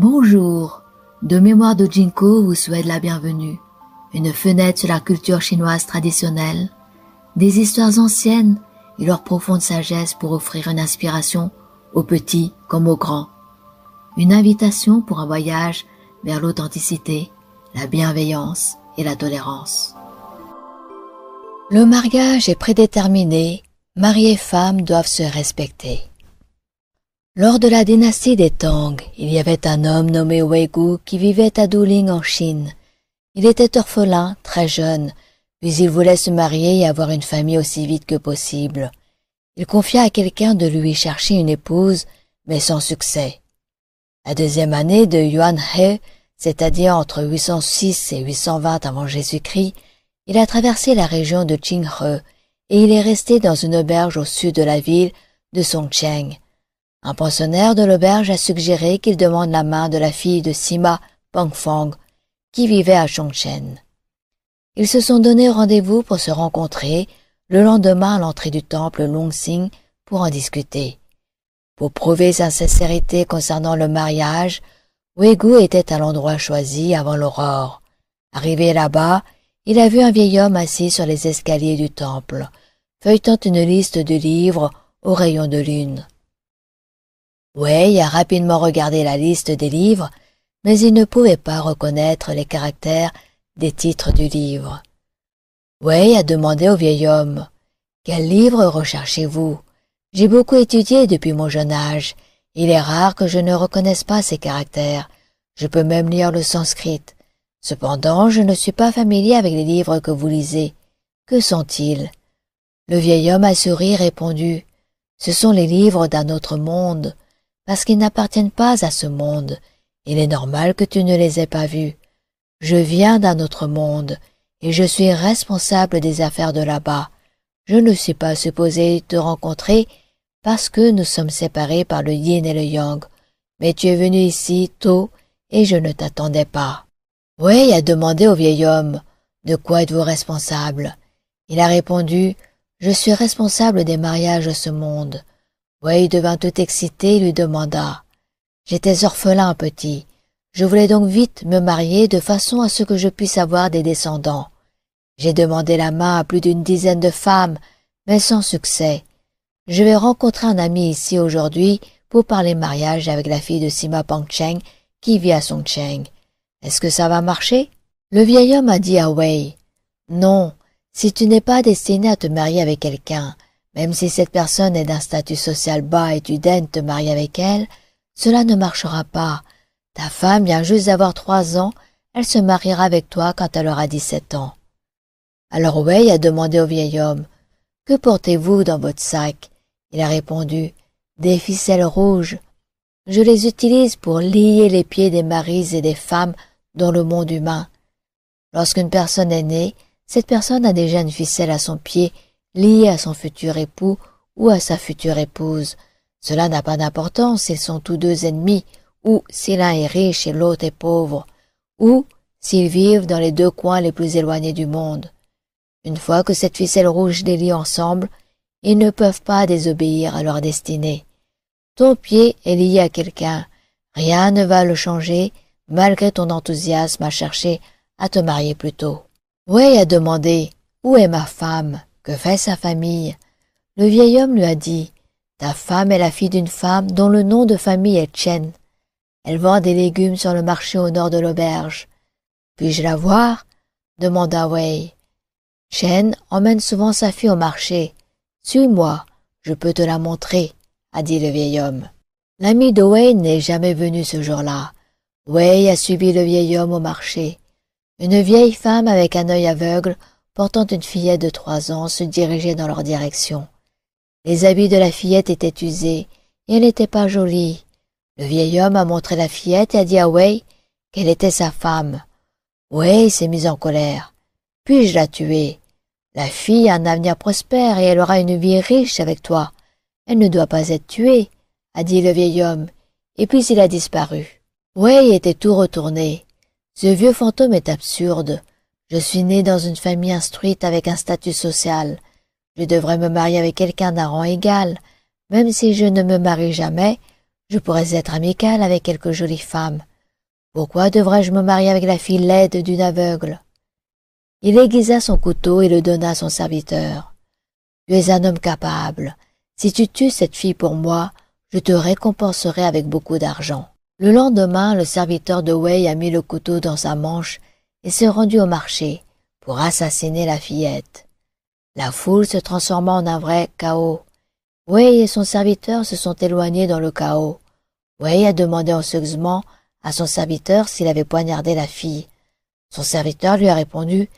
Bonjour. De mémoire de Jinko vous souhaite la bienvenue. Une fenêtre sur la culture chinoise traditionnelle, des histoires anciennes et leur profonde sagesse pour offrir une inspiration aux petits comme aux grands. Une invitation pour un voyage vers l'authenticité, la bienveillance et la tolérance. Le mariage est prédéterminé, mari et femme doivent se respecter. Lors de la dynastie des Tang, il y avait un homme nommé Weigu qui vivait à Duling en Chine. Il était orphelin, très jeune, puis il voulait se marier et avoir une famille aussi vite que possible. Il confia à quelqu'un de lui chercher une épouse, mais sans succès. La deuxième année de Yuan He, c'est-à-dire entre 806 et 820 avant Jésus-Christ, il a traversé la région de Qinghe et il est resté dans une auberge au sud de la ville de Songcheng. Un pensionnaire de l'auberge a suggéré qu'il demande la main de la fille de Sima Pengfong, qui vivait à Chongchen. Ils se sont donné rendez-vous pour se rencontrer le lendemain à l'entrée du temple Longxing pour en discuter. Pour prouver sa sincérité concernant le mariage, Weigu était à l'endroit choisi avant l'aurore. Arrivé là-bas, il a vu un vieil homme assis sur les escaliers du temple, feuilletant une liste de livres au rayon de lune. Wei a rapidement regardé la liste des livres, mais il ne pouvait pas reconnaître les caractères des titres du livre. Wei a demandé au vieil homme Quel livre recherchez-vous? J'ai beaucoup étudié depuis mon jeune âge. Il est rare que je ne reconnaisse pas ces caractères. Je peux même lire le sanskrit. Cependant, je ne suis pas familier avec les livres que vous lisez. Que sont-ils? Le vieil homme a souri répondu Ce sont les livres d'un autre monde parce qu'ils n'appartiennent pas à ce monde. Il est normal que tu ne les aies pas vus. Je viens d'un autre monde, et je suis responsable des affaires de là-bas. Je ne suis pas supposé te rencontrer parce que nous sommes séparés par le yin et le yang, mais tu es venu ici tôt et je ne t'attendais pas. Oui, a demandé au vieil homme, de quoi êtes-vous responsable? Il a répondu, je suis responsable des mariages de ce monde. Wei devint tout excité et lui demanda. J'étais orphelin petit. Je voulais donc vite me marier de façon à ce que je puisse avoir des descendants. J'ai demandé la main à plus d'une dizaine de femmes, mais sans succès. Je vais rencontrer un ami ici aujourd'hui pour parler mariage avec la fille de Sima Pangcheng qui vit à Songcheng. Est-ce que ça va marcher? Le vieil homme a dit à Wei. Non, si tu n'es pas destiné à te marier avec quelqu'un, même si cette personne est d'un statut social bas et tu daignes te marier avec elle, cela ne marchera pas. Ta femme vient juste d'avoir trois ans, elle se mariera avec toi quand elle aura dix-sept ans. Alors Wei a demandé au vieil homme, Que portez-vous dans votre sac? Il a répondu, Des ficelles rouges. Je les utilise pour lier les pieds des maris et des femmes dans le monde humain. Lorsqu'une personne est née, cette personne a déjà une ficelle à son pied lié à son futur époux ou à sa future épouse. Cela n'a pas d'importance s'ils sont tous deux ennemis, ou si l'un est riche et l'autre est pauvre, ou s'ils vivent dans les deux coins les plus éloignés du monde. Une fois que cette ficelle rouge les lie ensemble, ils ne peuvent pas désobéir à leur destinée. Ton pied est lié à quelqu'un, rien ne va le changer, malgré ton enthousiasme à chercher à te marier plus tôt. Oui, a demandé, où est ma femme? Que fait sa famille? Le vieil homme lui a dit Ta femme est la fille d'une femme dont le nom de famille est Chen. Elle vend des légumes sur le marché au nord de l'auberge. Puis-je la voir demanda Wei. Chen emmène souvent sa fille au marché. Suis-moi, je peux te la montrer, a dit le vieil homme. L'ami de Wei n'est jamais venu ce jour-là. Wei a suivi le vieil homme au marché. Une vieille femme avec un œil aveugle portant une fillette de trois ans, se dirigeait dans leur direction. Les habits de la fillette étaient usés, et elle n'était pas jolie. Le vieil homme a montré la fillette et a dit à Wei qu'elle était sa femme. Wei s'est mise en colère. Puis-je la tuer? La fille a un avenir prospère et elle aura une vie riche avec toi. Elle ne doit pas être tuée, a dit le vieil homme, et puis il a disparu. Wei était tout retourné. Ce vieux fantôme est absurde. Je suis né dans une famille instruite avec un statut social. Je devrais me marier avec quelqu'un d'un rang égal. Même si je ne me marie jamais, je pourrais être amical avec quelques jolies femmes. Pourquoi devrais-je me marier avec la fille laide d'une aveugle? Il aiguisa son couteau et le donna à son serviteur. Tu es un homme capable. Si tu tues cette fille pour moi, je te récompenserai avec beaucoup d'argent. Le lendemain, le serviteur de Wei a mis le couteau dans sa manche et s'est rendu au marché pour assassiner la fillette. La foule se transforma en un vrai chaos. Wei et son serviteur se sont éloignés dans le chaos. Wei a demandé anxieusement à son serviteur s'il avait poignardé la fille. Son serviteur lui a répondu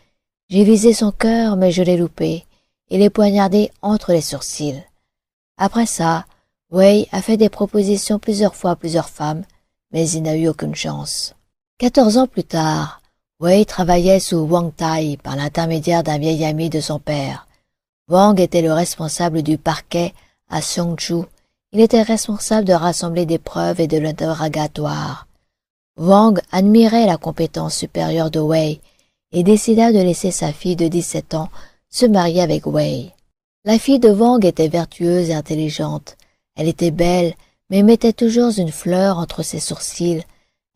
J'ai visé son cœur, mais je l'ai loupé, et l'ai poignardé entre les sourcils. Après ça, Wei a fait des propositions plusieurs fois à plusieurs femmes, mais il n'a eu aucune chance. Quatorze ans plus tard, Wei travaillait sous Wang Tai par l'intermédiaire d'un vieil ami de son père. Wang était le responsable du parquet à Xiongchu. Il était responsable de rassembler des preuves et de l'interrogatoire. Wang admirait la compétence supérieure de Wei et décida de laisser sa fille de dix-sept ans se marier avec Wei. La fille de Wang était vertueuse et intelligente. Elle était belle, mais mettait toujours une fleur entre ses sourcils.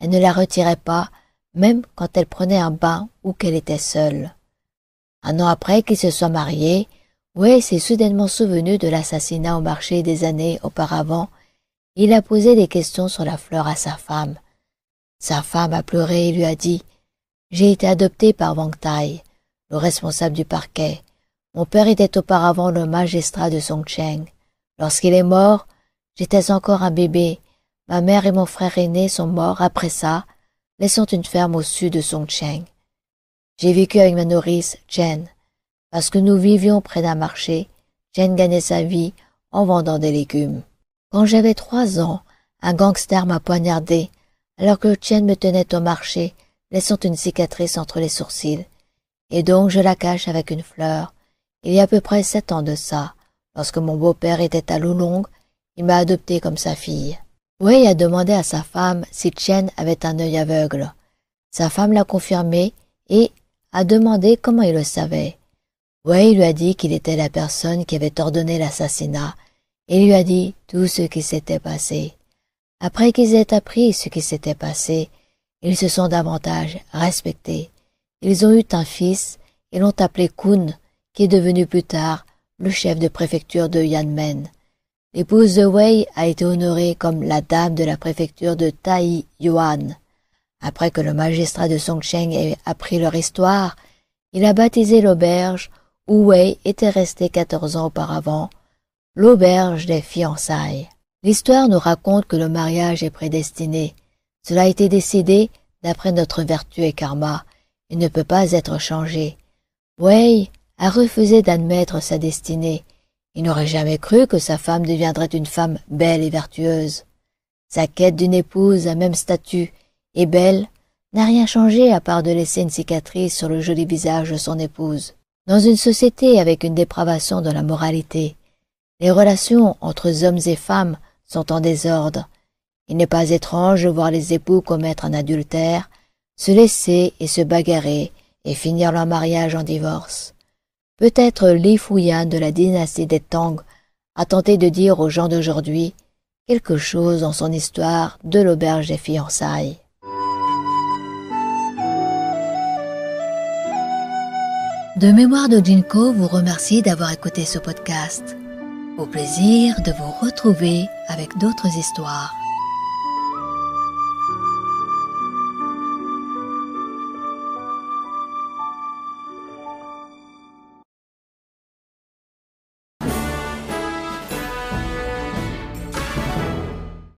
Elle ne la retirait pas, même quand elle prenait un bain ou qu'elle était seule. Un an après qu'ils se soient mariés, Wei s'est soudainement souvenu de l'assassinat au marché des années auparavant. Il a posé des questions sur la fleur à sa femme. Sa femme a pleuré et lui a dit J'ai été adoptée par Wang Tai, le responsable du parquet. Mon père était auparavant le magistrat de Songcheng. Lorsqu'il est mort, J'étais encore un bébé. Ma mère et mon frère aîné sont morts après ça, laissant une ferme au sud de Songcheng. J'ai vécu avec ma nourrice, Jen. Parce que nous vivions près d'un marché, Jen gagnait sa vie en vendant des légumes. Quand j'avais trois ans, un gangster m'a poignardé, alors que Jen me tenait au marché, laissant une cicatrice entre les sourcils. Et donc je la cache avec une fleur. Il y a à peu près sept ans de ça, lorsque mon beau-père était à Loulong il m'a adopté comme sa fille. Wei a demandé à sa femme si Chen avait un œil aveugle. Sa femme l'a confirmé et a demandé comment il le savait. Wei lui a dit qu'il était la personne qui avait ordonné l'assassinat et lui a dit tout ce qui s'était passé. Après qu'ils aient appris ce qui s'était passé, ils se sont davantage respectés. Ils ont eu un fils et l'ont appelé Kun, qui est devenu plus tard le chef de préfecture de Yanmen. L'épouse de Wei a été honorée comme la dame de la préfecture de Tai Yuan. Après que le magistrat de Songcheng ait appris leur histoire, il a baptisé l'auberge où Wei était resté quatorze ans auparavant, l'auberge des fiançailles. L'histoire nous raconte que le mariage est prédestiné. Cela a été décidé d'après notre vertu et karma et ne peut pas être changé. Wei a refusé d'admettre sa destinée il n'aurait jamais cru que sa femme deviendrait une femme belle et vertueuse. Sa quête d'une épouse à même statut et belle n'a rien changé à part de laisser une cicatrice sur le joli visage de son épouse. Dans une société avec une dépravation de la moralité, les relations entre hommes et femmes sont en désordre. Il n'est pas étrange de voir les époux commettre un adultère, se laisser et se bagarrer et finir leur mariage en divorce. Peut-être Li Fuyan de la dynastie des Tang a tenté de dire aux gens d'aujourd'hui quelque chose dans son histoire de l'auberge des fiançailles. De mémoire de Jinko vous remercie d'avoir écouté ce podcast. Au plaisir de vous retrouver avec d'autres histoires.